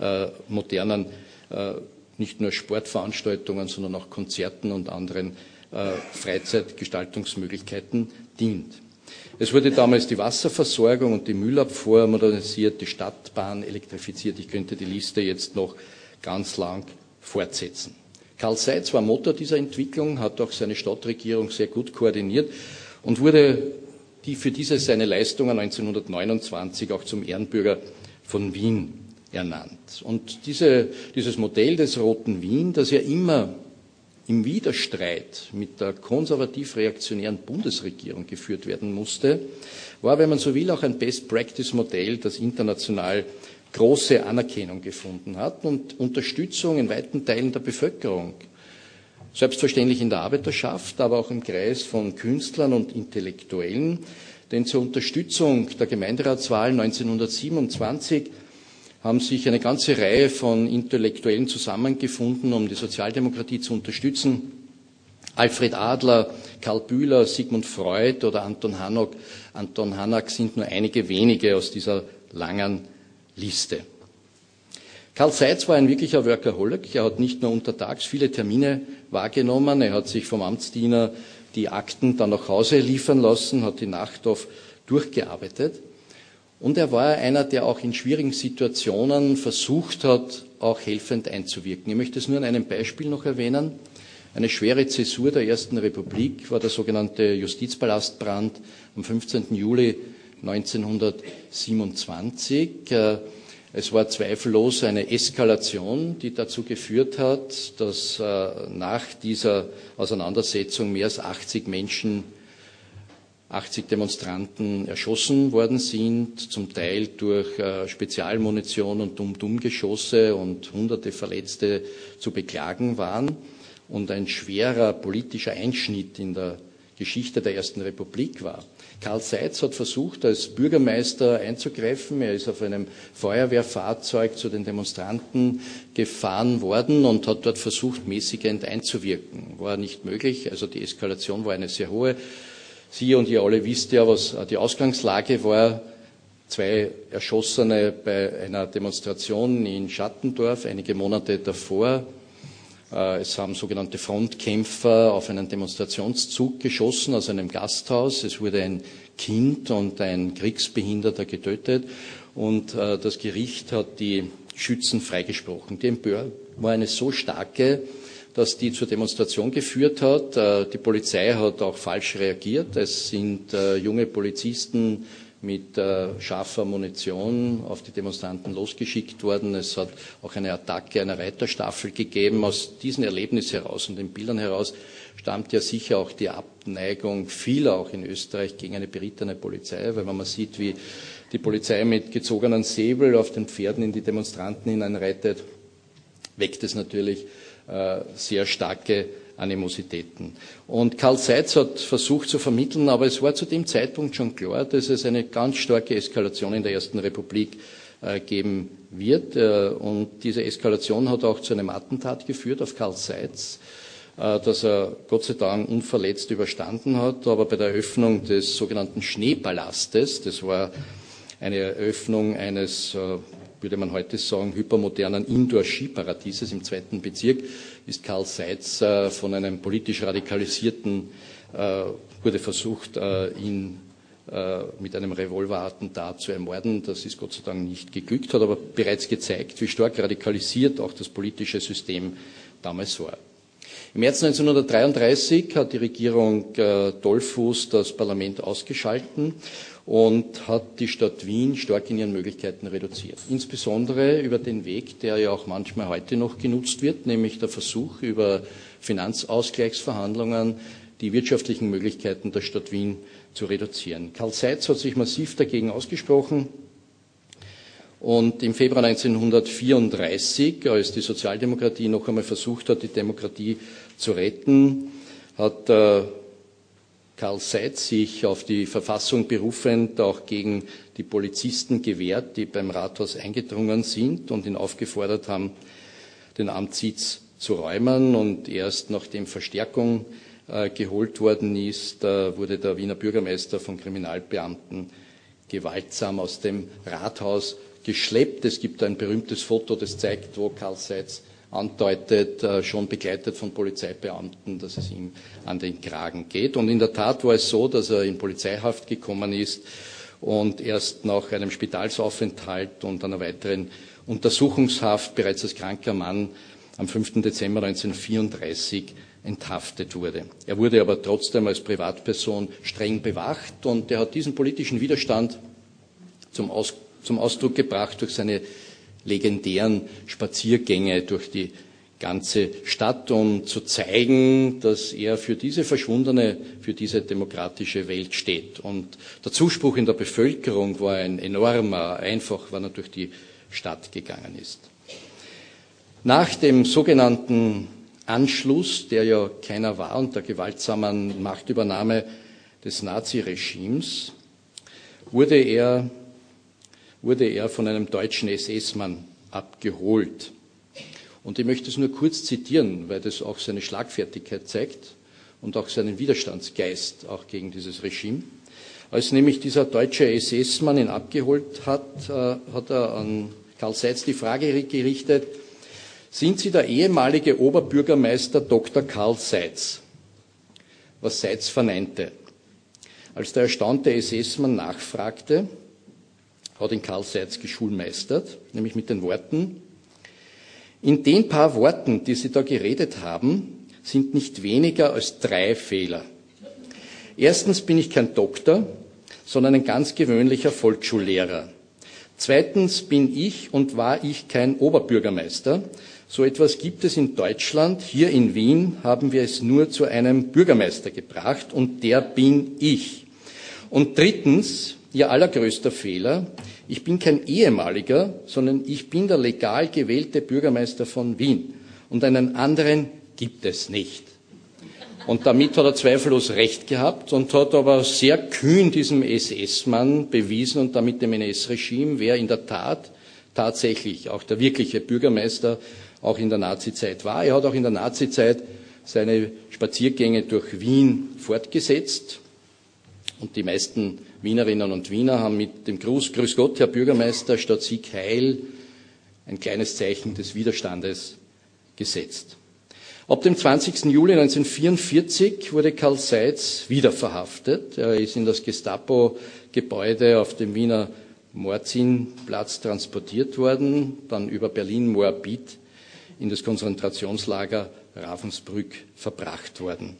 äh, modernen äh, nicht nur Sportveranstaltungen, sondern auch Konzerten und anderen äh, Freizeitgestaltungsmöglichkeiten dient. Es wurde damals die Wasserversorgung und die Müllabfuhr modernisiert, die Stadtbahn elektrifiziert. Ich könnte die Liste jetzt noch ganz lang fortsetzen. Karl Seitz war Motor dieser Entwicklung, hat auch seine Stadtregierung sehr gut koordiniert und wurde die für diese seine Leistungen 1929 auch zum Ehrenbürger von Wien ernannt. Und diese, dieses Modell des Roten Wien, das ja immer im Widerstreit mit der konservativ-reaktionären Bundesregierung geführt werden musste, war, wenn man so will, auch ein Best-Practice-Modell, das international große Anerkennung gefunden hat und Unterstützung in weiten Teilen der Bevölkerung Selbstverständlich in der Arbeiterschaft, aber auch im Kreis von Künstlern und Intellektuellen. Denn zur Unterstützung der Gemeinderatswahl 1927 haben sich eine ganze Reihe von Intellektuellen zusammengefunden, um die Sozialdemokratie zu unterstützen. Alfred Adler, Karl Bühler, Sigmund Freud oder Anton Hanok, Anton Hanak sind nur einige wenige aus dieser langen Liste. Karl Seitz war ein wirklicher Workaholic. Er hat nicht nur untertags viele Termine wahrgenommen, er hat sich vom Amtsdiener die Akten dann nach Hause liefern lassen, hat die Nacht auf durchgearbeitet. Und er war einer, der auch in schwierigen Situationen versucht hat, auch helfend einzuwirken. Ich möchte es nur an einem Beispiel noch erwähnen. Eine schwere Zäsur der Ersten Republik war der sogenannte Justizpalastbrand am 15. Juli 1927. Es war zweifellos eine Eskalation, die dazu geführt hat, dass äh, nach dieser Auseinandersetzung mehr als 80 Menschen, 80 Demonstranten erschossen worden sind, zum Teil durch äh, Spezialmunition und Dum-Dum-Geschosse und hunderte Verletzte zu beklagen waren. Und ein schwerer politischer Einschnitt in der Geschichte der Ersten Republik war. Karl Seitz hat versucht, als Bürgermeister einzugreifen. Er ist auf einem Feuerwehrfahrzeug zu den Demonstranten gefahren worden und hat dort versucht, mäßigend einzuwirken. War nicht möglich. Also die Eskalation war eine sehr hohe. Sie und ihr alle wisst ja, was die Ausgangslage war. Zwei Erschossene bei einer Demonstration in Schattendorf einige Monate davor. Äh, es haben sogenannte Frontkämpfer auf einen Demonstrationszug geschossen aus einem Gasthaus. Es wurde ein Kind und ein Kriegsbehinderter getötet und äh, das Gericht hat die Schützen freigesprochen. Die Empörung war eine so starke, dass die zur Demonstration geführt hat. Äh, die Polizei hat auch falsch reagiert. Es sind junge Polizisten mit äh, scharfer Munition auf die Demonstranten losgeschickt worden. Es hat auch eine Attacke einer Reiterstaffel gegeben. Aus diesem Erlebnis heraus und den Bildern heraus stammt ja sicher auch die Abneigung vieler auch in Österreich gegen eine berittene Polizei, weil wenn man sieht, wie die Polizei mit gezogenen Säbel auf den Pferden in die Demonstranten hineinreitet, weckt es natürlich äh, sehr starke Animositäten. Und Karl Seitz hat versucht zu vermitteln, aber es war zu dem Zeitpunkt schon klar, dass es eine ganz starke Eskalation in der Ersten Republik äh, geben wird. Äh, und diese Eskalation hat auch zu einem Attentat geführt auf Karl Seitz, äh, das er Gott sei Dank unverletzt überstanden hat. Aber bei der Eröffnung des sogenannten Schneepalastes, das war eine Eröffnung eines würde man heute sagen, hypermodernen Indoor-Skiparadieses im zweiten Bezirk, ist Karl Seitz äh, von einem politisch radikalisierten, äh, wurde versucht, äh, ihn mit einem Revolverattentat zu ermorden. Das ist Gott sei Dank nicht geglückt, hat aber bereits gezeigt, wie stark radikalisiert auch das politische System damals war. Im März 1933 hat die Regierung Dollfuß das Parlament ausgeschalten und hat die Stadt Wien stark in ihren Möglichkeiten reduziert. Insbesondere über den Weg, der ja auch manchmal heute noch genutzt wird, nämlich der Versuch über Finanzausgleichsverhandlungen die wirtschaftlichen Möglichkeiten der Stadt Wien zu reduzieren. Karl Seitz hat sich massiv dagegen ausgesprochen. Und im Februar 1934, als die Sozialdemokratie noch einmal versucht hat, die Demokratie zu retten, hat Karl Seitz sich auf die Verfassung berufend auch gegen die Polizisten gewehrt, die beim Rathaus eingedrungen sind und ihn aufgefordert haben, den Amtssitz zu räumen. Und erst nachdem Verstärkung äh, geholt worden ist, äh, wurde der Wiener Bürgermeister von Kriminalbeamten gewaltsam aus dem Rathaus geschleppt. Es gibt ein berühmtes Foto, das zeigt, wo Karl Seitz andeutet, äh, schon begleitet von Polizeibeamten, dass es ihm an den Kragen geht. Und in der Tat war es so, dass er in Polizeihaft gekommen ist und erst nach einem Spitalsaufenthalt und einer weiteren Untersuchungshaft bereits als kranker Mann am 5. Dezember 1934 enthaftet wurde. Er wurde aber trotzdem als Privatperson streng bewacht und er hat diesen politischen Widerstand zum, Aus, zum Ausdruck gebracht durch seine legendären Spaziergänge durch die ganze Stadt, um zu zeigen, dass er für diese verschwundene, für diese demokratische Welt steht. Und der Zuspruch in der Bevölkerung war ein enormer, einfach, wenn er durch die Stadt gegangen ist. Nach dem sogenannten Anschluss, der ja keiner war, und der gewaltsamen Machtübernahme des Naziregimes, wurde er, wurde er von einem deutschen SS-Mann abgeholt. Und ich möchte es nur kurz zitieren, weil das auch seine Schlagfertigkeit zeigt und auch seinen Widerstandsgeist auch gegen dieses Regime. Als nämlich dieser deutsche SS-Mann ihn abgeholt hat, äh, hat er an Karl Seitz die Frage gerichtet, sind Sie der ehemalige Oberbürgermeister Dr. Karl Seitz? Was Seitz verneinte. Als der erstaunte SS-Mann nachfragte, hat ihn Karl Seitz geschulmeistert, nämlich mit den Worten, in den paar Worten, die Sie da geredet haben, sind nicht weniger als drei Fehler. Erstens bin ich kein Doktor, sondern ein ganz gewöhnlicher Volksschullehrer. Zweitens bin ich und war ich kein Oberbürgermeister. So etwas gibt es in Deutschland. Hier in Wien haben wir es nur zu einem Bürgermeister gebracht und der bin ich. Und drittens, Ihr allergrößter Fehler, ich bin kein ehemaliger, sondern ich bin der legal gewählte Bürgermeister von Wien. Und einen anderen gibt es nicht. Und damit hat er zweifellos recht gehabt und hat aber sehr kühn diesem SS-Mann bewiesen und damit dem NS-Regime, wer in der Tat tatsächlich auch der wirkliche Bürgermeister auch in der Nazizeit war. Er hat auch in der Nazizeit seine Spaziergänge durch Wien fortgesetzt und die meisten Wienerinnen und Wiener haben mit dem Gruß, Grüß Gott, Herr Bürgermeister, statt Sieg Heil ein kleines Zeichen des Widerstandes gesetzt. Ab dem 20. Juli 1944 wurde Karl Seitz wieder verhaftet. Er ist in das Gestapo-Gebäude auf dem Wiener Morzinplatz transportiert worden, dann über Berlin-Moabit in das Konzentrationslager Ravensbrück verbracht worden.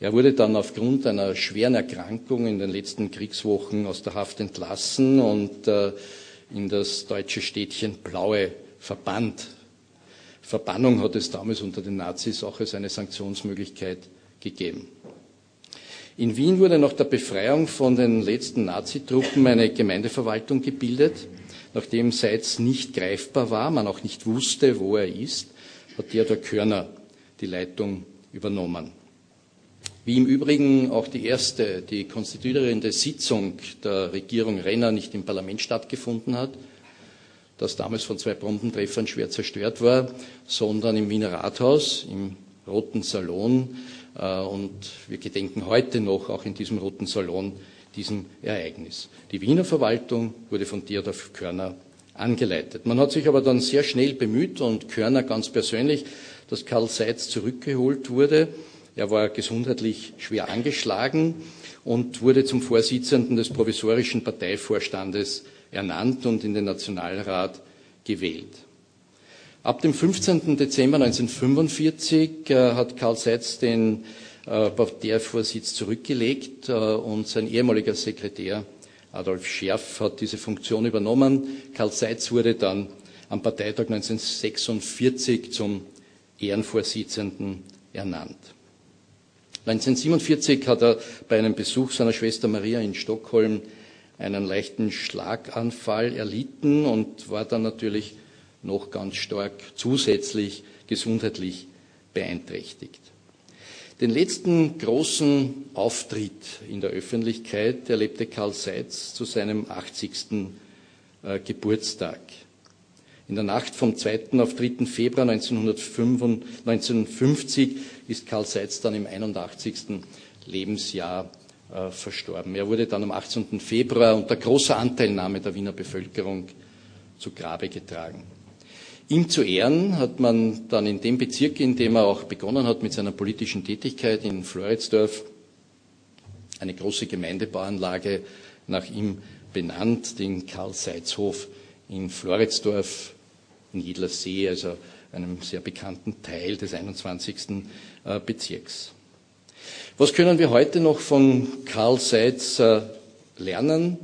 Er wurde dann aufgrund einer schweren Erkrankung in den letzten Kriegswochen aus der Haft entlassen und äh, in das deutsche Städtchen Blaue verbannt. Verbannung hat es damals unter den Nazis auch als eine Sanktionsmöglichkeit gegeben. In Wien wurde nach der Befreiung von den letzten Nazitruppen eine Gemeindeverwaltung gebildet. Nachdem Seitz nicht greifbar war, man auch nicht wusste, wo er ist, hat Theodor Körner die Leitung übernommen. Wie im Übrigen auch die erste, die konstituierende Sitzung der Regierung Renner nicht im Parlament stattgefunden hat, das damals von zwei Bombentreffern schwer zerstört war, sondern im Wiener Rathaus, im Roten Salon. Äh, und wir gedenken heute noch, auch in diesem Roten Salon, diesem Ereignis. Die Wiener Verwaltung wurde von Theodor Körner angeleitet. Man hat sich aber dann sehr schnell bemüht und Körner ganz persönlich, dass Karl Seitz zurückgeholt wurde er war gesundheitlich schwer angeschlagen und wurde zum Vorsitzenden des provisorischen Parteivorstandes ernannt und in den Nationalrat gewählt. Ab dem 15. Dezember 1945 äh, hat Karl Seitz den äh, Parteivorsitz zurückgelegt äh, und sein ehemaliger Sekretär Adolf Scherf hat diese Funktion übernommen. Karl Seitz wurde dann am Parteitag 1946 zum Ehrenvorsitzenden ernannt. 1947 hat er bei einem Besuch seiner Schwester Maria in Stockholm einen leichten Schlaganfall erlitten und war dann natürlich noch ganz stark zusätzlich gesundheitlich beeinträchtigt. Den letzten großen Auftritt in der Öffentlichkeit erlebte Karl Seitz zu seinem 80. Äh, Geburtstag. In der Nacht vom 2. auf 3. Februar 1950 ist Karl Seitz dann im 81. Lebensjahr äh, verstorben. Er wurde dann am 18. Februar unter großer Anteilnahme der Wiener Bevölkerung zu Grabe getragen. Ihm zu Ehren hat man dann in dem Bezirk, in dem er auch begonnen hat mit seiner politischen Tätigkeit in Floridsdorf, eine große Gemeindebauanlage nach ihm benannt, den Karl-Seitz-Hof in Floridsdorf in Jedlersee, also einem sehr bekannten Teil des 21. Äh, Bezirks. Was können wir heute noch von Karl Seitz äh, lernen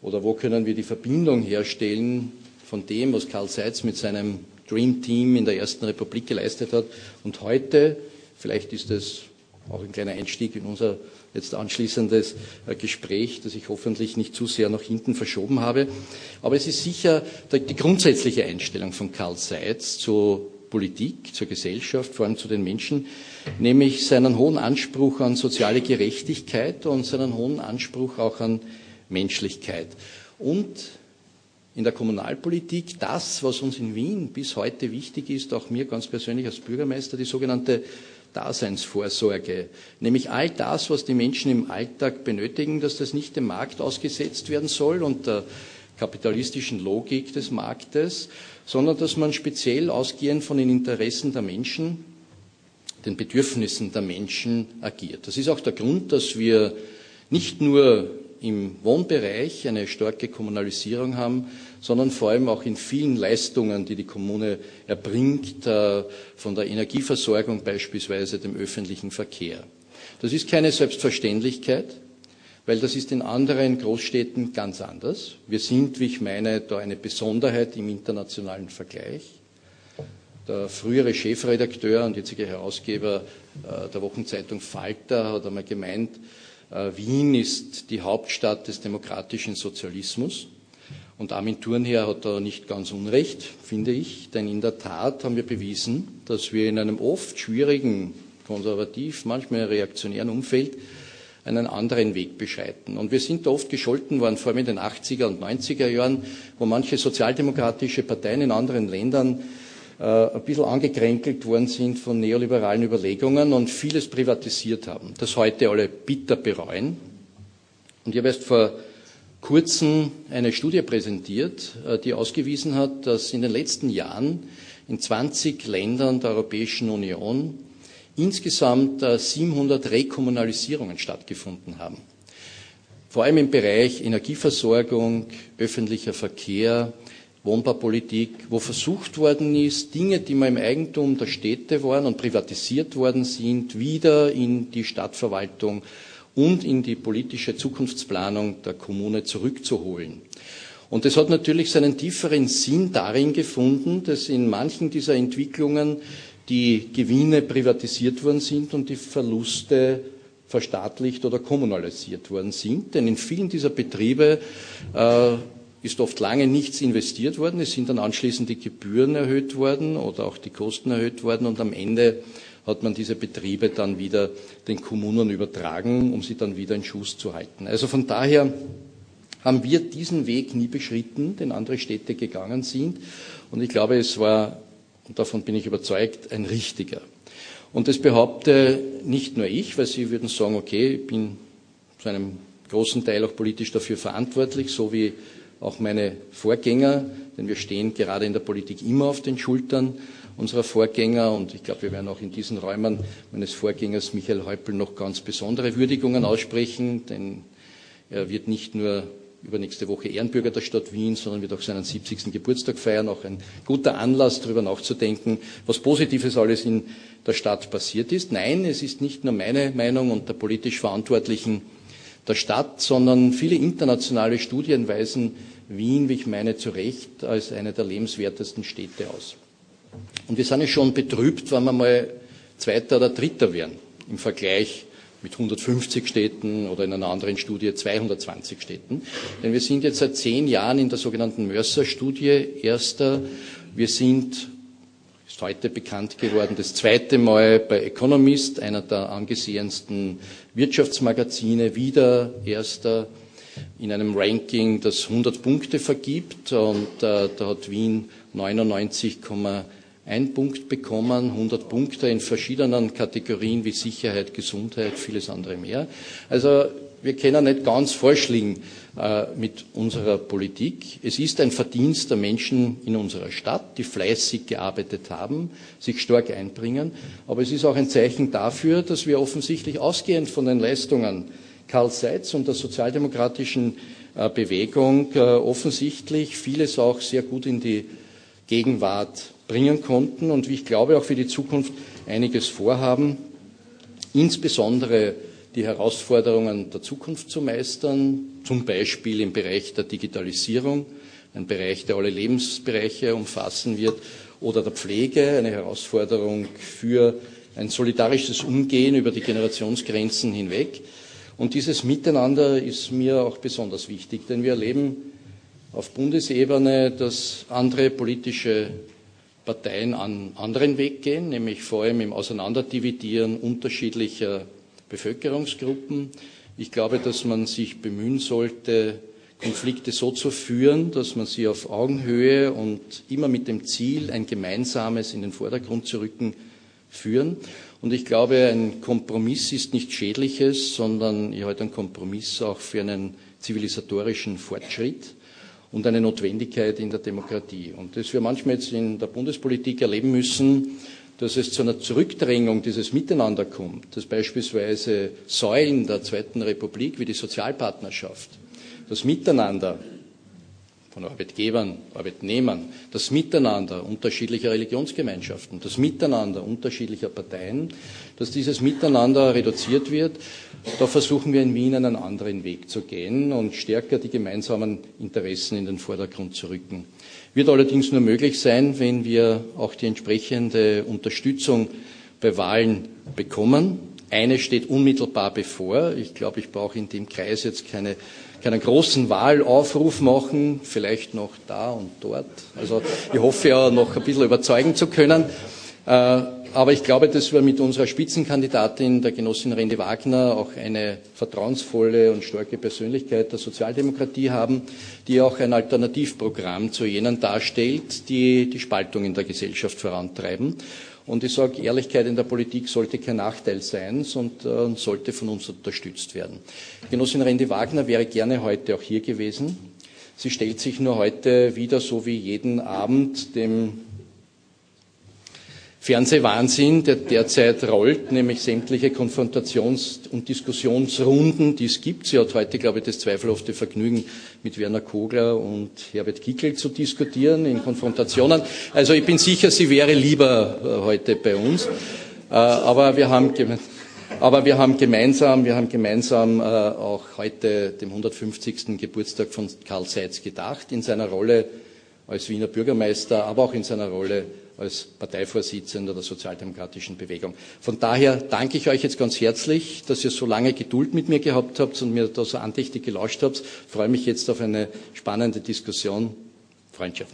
oder wo können wir die Verbindung herstellen von dem, was Karl Seitz mit seinem Dream Team in der Ersten Republik geleistet hat. Und heute, vielleicht ist es auch ein kleiner Einstieg in unser jetzt anschließendes äh, Gespräch, das ich hoffentlich nicht zu sehr nach hinten verschoben habe. Aber es ist sicher die grundsätzliche Einstellung von Karl Seitz zur Politik, zur Gesellschaft, vor allem zu den Menschen, nämlich seinen hohen Anspruch an soziale Gerechtigkeit und seinen hohen Anspruch auch an Menschlichkeit. Und in der Kommunalpolitik das, was uns in Wien bis heute wichtig ist, auch mir ganz persönlich als Bürgermeister, die sogenannte Daseinsvorsorge, nämlich all das, was die Menschen im Alltag benötigen, dass das nicht dem Markt ausgesetzt werden soll und der kapitalistischen Logik des Marktes, sondern dass man speziell ausgehend von den Interessen der Menschen, den Bedürfnissen der Menschen agiert. Das ist auch der Grund, dass wir nicht nur im Wohnbereich eine starke Kommunalisierung haben, sondern vor allem auch in vielen Leistungen, die die Kommune erbringt, äh, von der Energieversorgung beispielsweise, dem öffentlichen Verkehr. Das ist keine Selbstverständlichkeit, weil das ist in anderen Großstädten ganz anders. Wir sind, wie ich meine, da eine Besonderheit im internationalen Vergleich. Der frühere Chefredakteur und jetzige Herausgeber äh, der Wochenzeitung Falter hat einmal gemeint, äh, Wien ist die Hauptstadt des demokratischen Sozialismus. Und Armin Thurnherr hat da nicht ganz unrecht, finde ich, denn in der Tat haben wir bewiesen, dass wir in einem oft schwierigen, konservativ, manchmal reaktionären Umfeld einen anderen Weg beschreiten. Und wir sind da oft gescholten worden, vor allem in den 80er und 90er Jahren, wo manche sozialdemokratische Parteien in anderen Ländern äh, ein bisschen angekränkelt worden sind von neoliberalen Überlegungen und vieles privatisiert haben, das heute alle bitter bereuen. Und ich habe erst vor kurzem eine Studie präsentiert, äh, die ausgewiesen hat, dass in den letzten Jahren in 20 Ländern der Europäischen Union insgesamt 700 äh, Rekommunalisierungen stattgefunden haben. Vor allem im Bereich Energieversorgung, öffentlicher Verkehr, Wohnbaupolitik, wo versucht worden ist, Dinge, die mal im Eigentum der Städte waren und privatisiert worden sind, wieder in die Stadtverwaltung und in die politische Zukunftsplanung der Kommune zurückzuholen. Und das hat natürlich seinen tieferen Sinn darin gefunden, dass in manchen dieser Entwicklungen die Gewinne privatisiert worden sind und die Verluste verstaatlicht oder kommunalisiert worden sind. Denn in vielen dieser Betriebe äh, ist oft lange nichts investiert worden. Es sind dann anschließend die Gebühren erhöht worden oder auch die Kosten erhöht worden und am Ende hat man diese Betriebe dann wieder den Kommunen übertragen, um sie dann wieder in Schuss zu halten. Also von daher haben wir diesen Weg nie beschritten, den andere Städte gegangen sind. Und ich glaube, es war, und davon bin ich überzeugt, ein richtiger. Und das behaupte nicht nur ich, weil Sie würden sagen, okay, ich bin zu einem großen Teil auch politisch dafür verantwortlich, so wie auch meine Vorgänger, denn wir stehen gerade in der Politik immer auf den Schultern unserer Vorgänger und ich glaube, wir werden auch in diesen Räumen meines Vorgängers Michael Häupl noch ganz besondere Würdigungen aussprechen, denn er wird nicht nur übernächste Woche Ehrenbürger der Stadt Wien, sondern wird auch seinen 70. Geburtstag feiern. Auch ein guter Anlass, darüber nachzudenken, was Positives alles in der Stadt passiert ist. Nein, es ist nicht nur meine Meinung und der politisch Verantwortlichen der Stadt, sondern viele internationale Studien weisen Wien, wie ich meine, zu Recht als eine der lebenswertesten Städte aus. Und wir sind ja schon betrübt, wenn wir mal Zweiter oder Dritter wären im Vergleich mit 150 Städten oder in einer anderen Studie 220 Städten. Denn wir sind jetzt seit zehn Jahren in der sogenannten Mercer-Studie Erster. Wir sind, ist heute bekannt geworden, das zweite Mal bei Economist, einer der angesehensten Wirtschaftsmagazine, wieder Erster in einem Ranking, das 100 Punkte vergibt. Und äh, da hat Wien 99,1 einen Punkt bekommen, 100 Punkte in verschiedenen Kategorien wie Sicherheit, Gesundheit, vieles andere mehr. Also wir können nicht ganz falsch liegen äh, mit unserer Politik. Es ist ein Verdienst der Menschen in unserer Stadt, die fleißig gearbeitet haben, sich stark einbringen. Aber es ist auch ein Zeichen dafür, dass wir offensichtlich ausgehend von den Leistungen Karl Seitz und der sozialdemokratischen äh, Bewegung äh, offensichtlich vieles auch sehr gut in die Gegenwart bringen konnten und wie ich glaube auch für die Zukunft einiges vorhaben, insbesondere die Herausforderungen der Zukunft zu meistern, zum Beispiel im Bereich der Digitalisierung, ein Bereich, der alle Lebensbereiche umfassen wird, oder der Pflege, eine Herausforderung für ein solidarisches Umgehen über die Generationsgrenzen hinweg. Und dieses Miteinander ist mir auch besonders wichtig, denn wir erleben auf Bundesebene, dass andere politische Parteien einen anderen Weg gehen, nämlich vor allem im Auseinanderdividieren unterschiedlicher Bevölkerungsgruppen. Ich glaube, dass man sich bemühen sollte, Konflikte so zu führen, dass man sie auf Augenhöhe und immer mit dem Ziel, ein gemeinsames in den Vordergrund zu rücken, führen. Und ich glaube, ein Kompromiss ist nichts Schädliches, sondern ich halte einen Kompromiss auch für einen zivilisatorischen Fortschritt und eine Notwendigkeit in der Demokratie. Und dass wir manchmal jetzt in der Bundespolitik erleben müssen, dass es zu einer Zurückdrängung dieses Miteinander kommt, dass beispielsweise Säulen der Zweiten Republik wie die Sozialpartnerschaft, das Miteinander von Arbeitgebern, Arbeitnehmern, das Miteinander unterschiedlicher Religionsgemeinschaften, das Miteinander unterschiedlicher Parteien, dass dieses Miteinander reduziert wird. Da versuchen wir in Wien einen anderen Weg zu gehen und stärker die gemeinsamen Interessen in den Vordergrund zu rücken. Wird allerdings nur möglich sein, wenn wir auch die entsprechende Unterstützung bei Wahlen bekommen. Eine steht unmittelbar bevor. Ich glaube, ich brauche in dem Kreis jetzt keine keinen großen Wahlaufruf machen, vielleicht noch da und dort. Also ich hoffe ja noch ein bisschen überzeugen zu können. Äh, aber ich glaube, dass wir mit unserer Spitzenkandidatin, der Genossin Rende Wagner, auch eine vertrauensvolle und starke Persönlichkeit der Sozialdemokratie haben, die auch ein Alternativprogramm zu jenen darstellt, die die Spaltung in der Gesellschaft vorantreiben. Und ich sage, Ehrlichkeit in der Politik sollte kein Nachteil sein und äh, sollte von uns unterstützt werden. Genossin Rendi Wagner wäre gerne heute auch hier gewesen. Sie stellt sich nur heute wieder so wie jeden Abend dem Fernsehwahnsinn, der derzeit rollt, nämlich sämtliche Konfrontations- und Diskussionsrunden, die es gibt. Sie hat heute, glaube ich, das zweifelhafte Vergnügen, mit Werner Kogler und Herbert Kickel zu diskutieren in Konfrontationen. Also ich bin sicher, sie wäre lieber äh, heute bei uns. Äh, aber wir haben, aber wir haben gemeinsam, wir haben gemeinsam äh, auch heute dem 150. Geburtstag von Karl Seitz gedacht, in seiner Rolle als Wiener Bürgermeister, aber auch in seiner Rolle als Parteivorsitzender der Sozialdemokratischen Bewegung. Von daher danke ich euch jetzt ganz herzlich, dass ihr so lange Geduld mit mir gehabt habt und mir da so andächtig gelauscht habt. Ich freue mich jetzt auf eine spannende Diskussion. Freundschaft.